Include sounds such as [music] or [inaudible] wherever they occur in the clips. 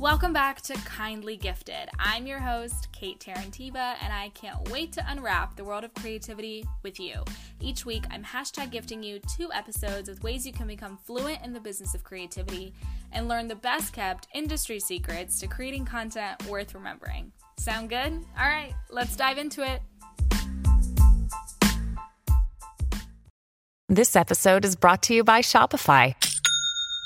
Welcome back to Kindly Gifted. I'm your host, Kate Terentieva, and I can't wait to unwrap the world of creativity with you. Each week, I'm hashtag gifting you two episodes with ways you can become fluent in the business of creativity and learn the best kept industry secrets to creating content worth remembering. Sound good? All right, let's dive into it. This episode is brought to you by Shopify.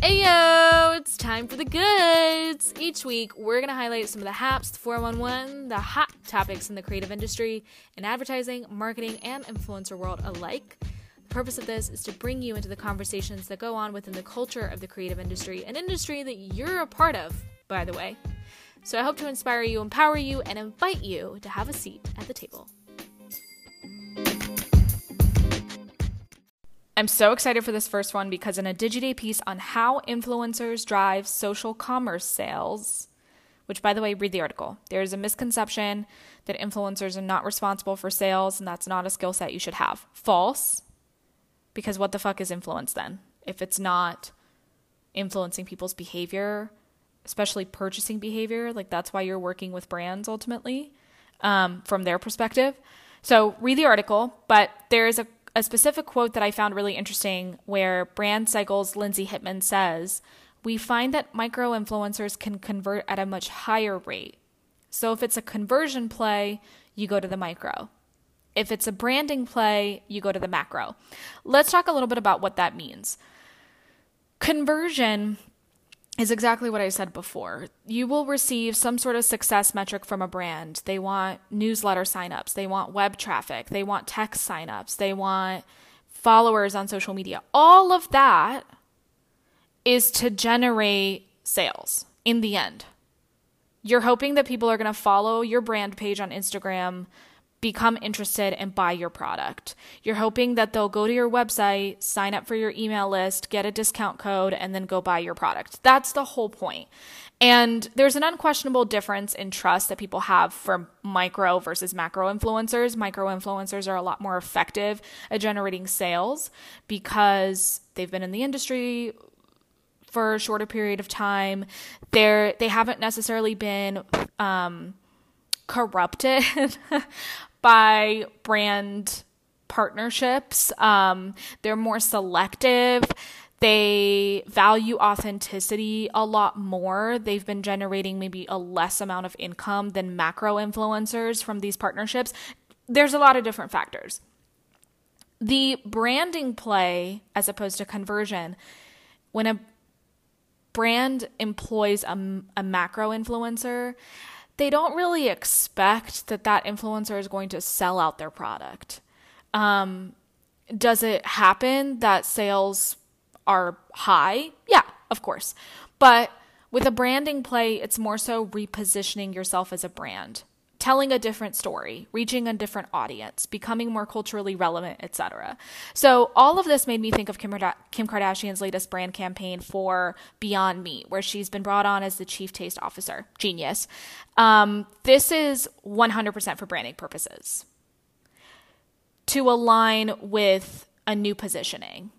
Ayo, it's time for the goods. Each week, we're going to highlight some of the haps, the 411, the hot topics in the creative industry, in advertising, marketing, and influencer world alike. The purpose of this is to bring you into the conversations that go on within the culture of the creative industry, an industry that you're a part of, by the way. So I hope to inspire you, empower you, and invite you to have a seat at the table. I'm so excited for this first one because in a Digiday piece on how influencers drive social commerce sales, which by the way, read the article. There's a misconception that influencers are not responsible for sales and that's not a skill set you should have. False. Because what the fuck is influence then? If it's not influencing people's behavior, especially purchasing behavior, like that's why you're working with brands ultimately um, from their perspective. So read the article, but there's a a specific quote that I found really interesting where Brandcycle's Lindsay Hitman says, We find that micro influencers can convert at a much higher rate. So if it's a conversion play, you go to the micro. If it's a branding play, you go to the macro. Let's talk a little bit about what that means. Conversion is exactly what I said before. You will receive some sort of success metric from a brand. They want newsletter signups, they want web traffic, they want text signups, they want followers on social media. All of that is to generate sales in the end. You're hoping that people are going to follow your brand page on Instagram, become interested and buy your product. You're hoping that they'll go to your website, sign up for your email list, get a discount code, and then go buy your product. That's the whole point. And there's an unquestionable difference in trust that people have for micro versus macro influencers. Micro influencers are a lot more effective at generating sales because they've been in the industry for a shorter period of time. They're they haven't necessarily been um, corrupted [laughs] by brand partnerships. Um, they're more selective. They value authenticity a lot more. They've been generating maybe a less amount of income than macro influencers from these partnerships. There's a lot of different factors. The branding play, as opposed to conversion, when a brand employs a, a macro influencer, they don't really expect that that influencer is going to sell out their product. Um, does it happen that sales are high? Yeah, of course. But with a branding play, it's more so repositioning yourself as a brand telling a different story, reaching a different audience, becoming more culturally relevant, etc. So all of this made me think of Kim, Kim Kardashian's latest brand campaign for Beyond Meat, where she's been brought on as the chief taste officer. Genius. Um, this is 100% for branding purposes to align with a new positioning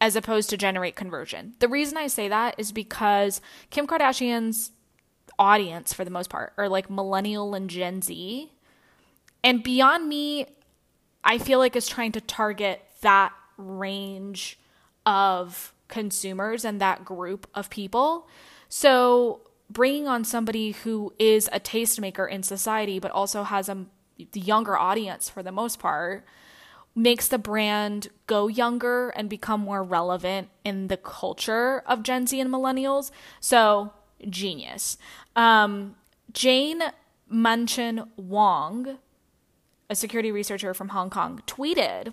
as opposed to generate conversion. The reason I say that is because Kim Kardashian's audience for the most part are like millennial and Gen Z. And Beyond Meat, I feel like is trying to target that range of consumers and that group of people. So bringing on somebody who is a tastemaker in society, but also has a younger audience for the most part, makes the brand go younger and become more relevant in the culture of Gen Z and millennials. So genius. Um, Jane Manchun Wong, a security researcher from Hong Kong, tweeted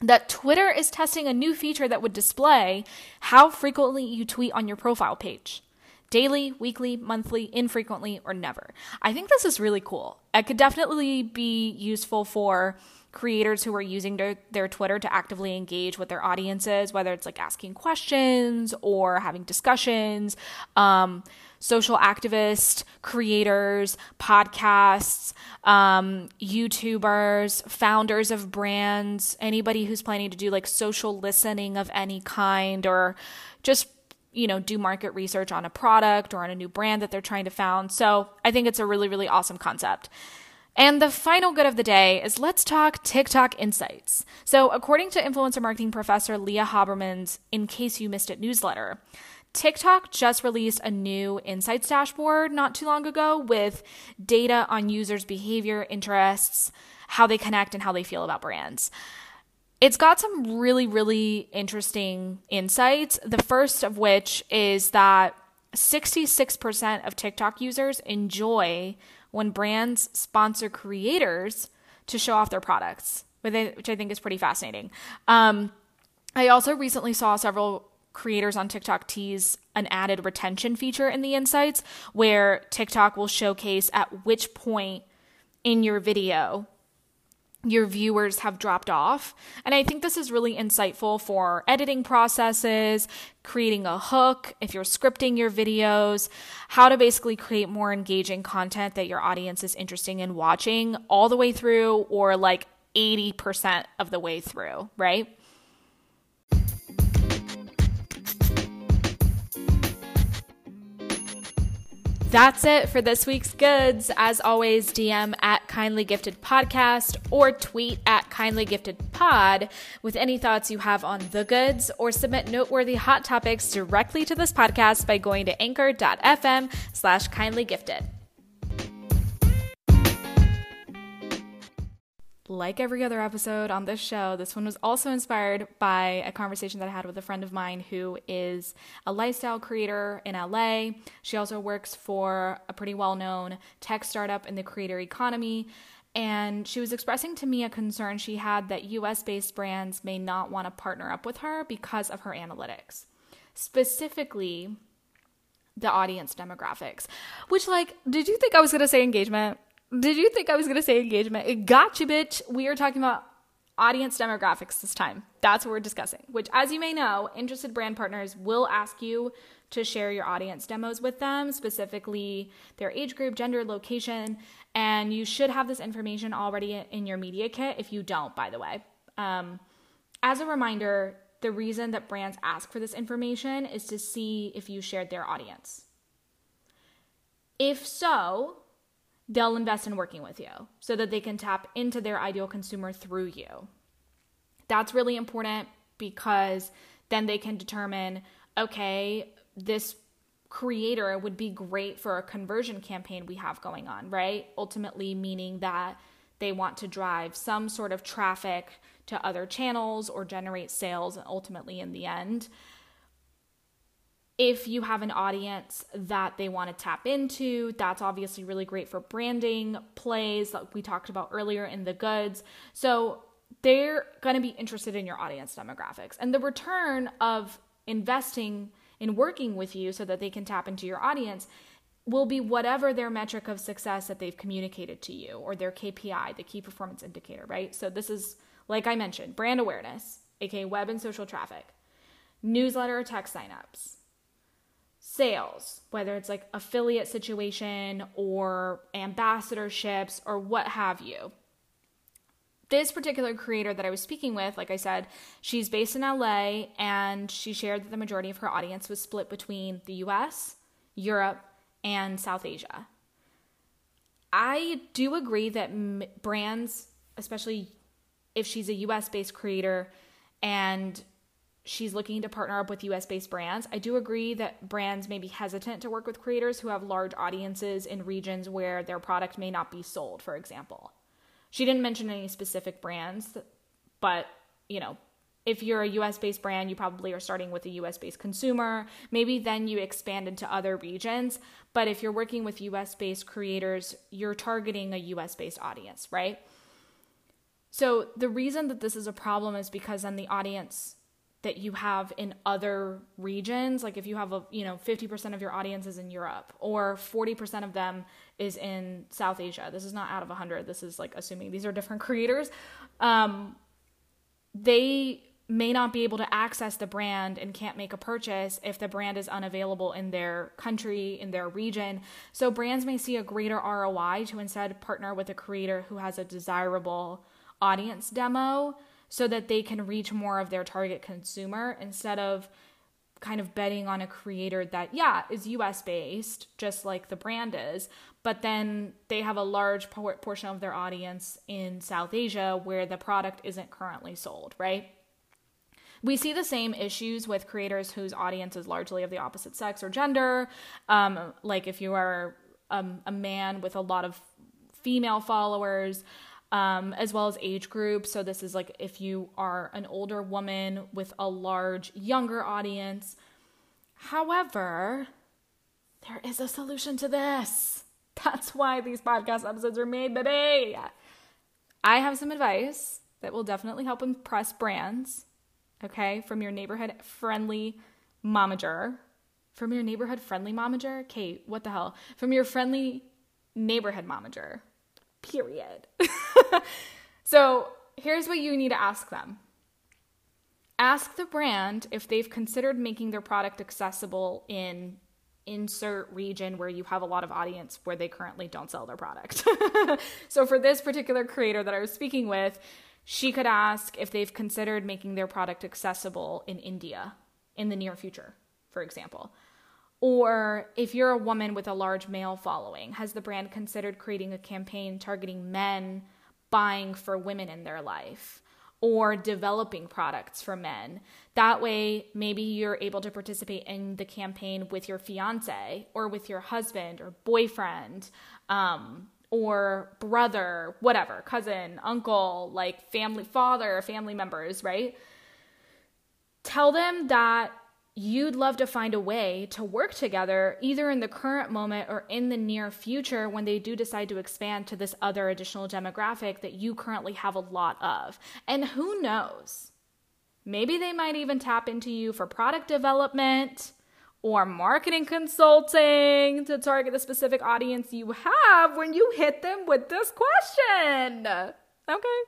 that Twitter is testing a new feature that would display how frequently you tweet on your profile page daily, weekly, monthly, infrequently, or never. I think this is really cool. It could definitely be useful for creators who are using their, their Twitter to actively engage with their audiences, whether it's like asking questions or having discussions. Um, social activists, creators, podcasts, um, YouTubers, founders of brands, anybody who's planning to do like social listening of any kind or just you know, do market research on a product or on a new brand that they're trying to found. So I think it's a really, really awesome concept. And the final good of the day is let's talk TikTok insights. So, according to influencer marketing professor Lia Haberman's In Case You Missed It newsletter, TikTok just released a new insights dashboard not too long ago with data on users' behavior, interests, how they connect, and how they feel about brands. It's got some really, really interesting insights. The first of which is that 66% of TikTok users enjoy when brands sponsor creators to show off their products, which I think is pretty fascinating. Um, I also recently saw several creators on TikTok tease an added retention feature in the insights where TikTok will showcase at which point in your video your viewers have dropped off. And I think this is really insightful for editing processes, creating a hook, if you're scripting your videos, how to basically create more engaging content that your audience is interested in watching all the way through or like 80% of the way through, right? That's it for this week's goods. As always, DM at Kindly Gifted Podcast or tweet at Kindly Gifted Pod with any thoughts you have on the goods or submit noteworthy hot topics directly to this podcast by going to anchor.fm slash kindly gifted. Like every other episode on this show, this one was also inspired by a conversation that I had with a friend of mine who is a lifestyle creator in LA. She also works for a pretty well known tech startup in the creator economy. And she was expressing to me a concern she had that US based brands may not want to partner up with her because of her analytics. Specifically, the audience demographics. Which, like, did you think I was going to say engagement? Did you think I was going to say engagement? It got you, bitch. We are talking about audience demographics this time. That's what we're discussing, which, as you may know, interested brand partners will ask you to share your audience demos with them, specifically their age group, gender, location, and you should have this information already in your media kit if you don't, by the way. Um, as a reminder, the reason that brands ask for this information is to see if you shared their audience. If so, they'll invest in working with you so that they can tap into their ideal consumer through you. That's really important because then they can determine okay, this creator would be great for a conversion campaign we have going on, right? Ultimately, meaning that they want to drive some sort of traffic to other channels or generate sales ultimately in the end if you have an audience that they want to tap into, that's obviously really great for branding plays that we talked about earlier in the goods. So they're going to be interested in your audience demographics. And the return of investing in working with you so that they can tap into your audience will be whatever their metric of success that they've communicated to you or their KPI, the key performance indicator, right? So this is, like I mentioned, brand awareness, aka web and social traffic, newsletter or text signups sales, whether it's like affiliate situation or ambassadorships or what have you. This particular creator that I was speaking with, like I said, she's based in LA and she shared that the majority of her audience was split between the US, Europe, and South Asia. I do agree that m- brands, especially if she's a US based creator and she's looking to partner up with US based brands. I do agree that brands may be hesitant to work with creators who have large audiences in regions where their product may not be sold, for example. She didn't mention any specific brands, but you know, if you're a US based brand, you probably are starting with a US based consumer. Maybe then you expand into other regions. But if you're working with US based creators, you're targeting a US based audience, right? So the reason that this is a problem is because then the audience that you have in other regions like if you have a you know 50% of your audience is in Europe or 40% of them is in South Asia. This is not out of 100 this is like assuming these are different [laughs] creators. Um, they may not be able to access the brand and can't make a purchase if the brand is unavailable in their country, in their region. So brands may see a greater ROI to instead partner with a creator who has a desirable audience demo so that they can reach more of their target consumer instead of kind of betting on a creator that yeah is US based just like the brand is. But then they have a large portion of their audience in South Asia where the product isn't currently sold right? We see the same issues with creators whose audience is largely of the opposite sex or gender. Um, like if you are um, a man with a lot of female followers um, as well as age group. So, this is like if you are an older woman with a large younger audience. However, there is a solution to this. That's why these podcast episodes are made, baby. I have some advice that will definitely help impress brands, okay, from your neighborhood friendly momager. From your neighborhood friendly momager? Kate, what the hell? From your friendly neighborhood momager period. [laughs] so here's what you need to ask them ask the brand if they've considered making their product accessible in insert region where you have a lot of audience where they currently don't sell their product. [laughs] so for this particular creator that I was speaking with, she could ask if they've considered making their product accessible in India in the near future, for example. Or if you're a woman with a large male following, has the brand considered creating a campaign targeting men buying for women in their life? Or developing products for men. That way, maybe you're able to participate in the campaign with your fiance or with your husband or boyfriend um, or brother, whatever, cousin, uncle, like family, father, family members, right? Tell them that you'd love to find a way to work together either in the current moment or in the near future when they do decide to expand to this other additional demographic that you currently have a lot of. And who knows? Maybe they might even tap into you for product development or marketing consulting to target the specific audience you have when you hit them with this question. Okay.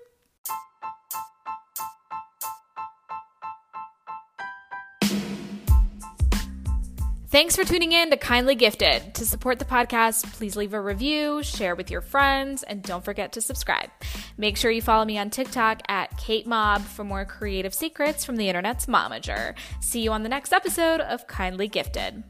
Thanks for tuning in to Kindly Gifted. To support the podcast, please leave a review, share with your friends, and don't forget to subscribe. Make sure you follow me on TikTok at Kate Mob for more creative secrets from the internet's momager. See you on the next episode of Kindly Gifted.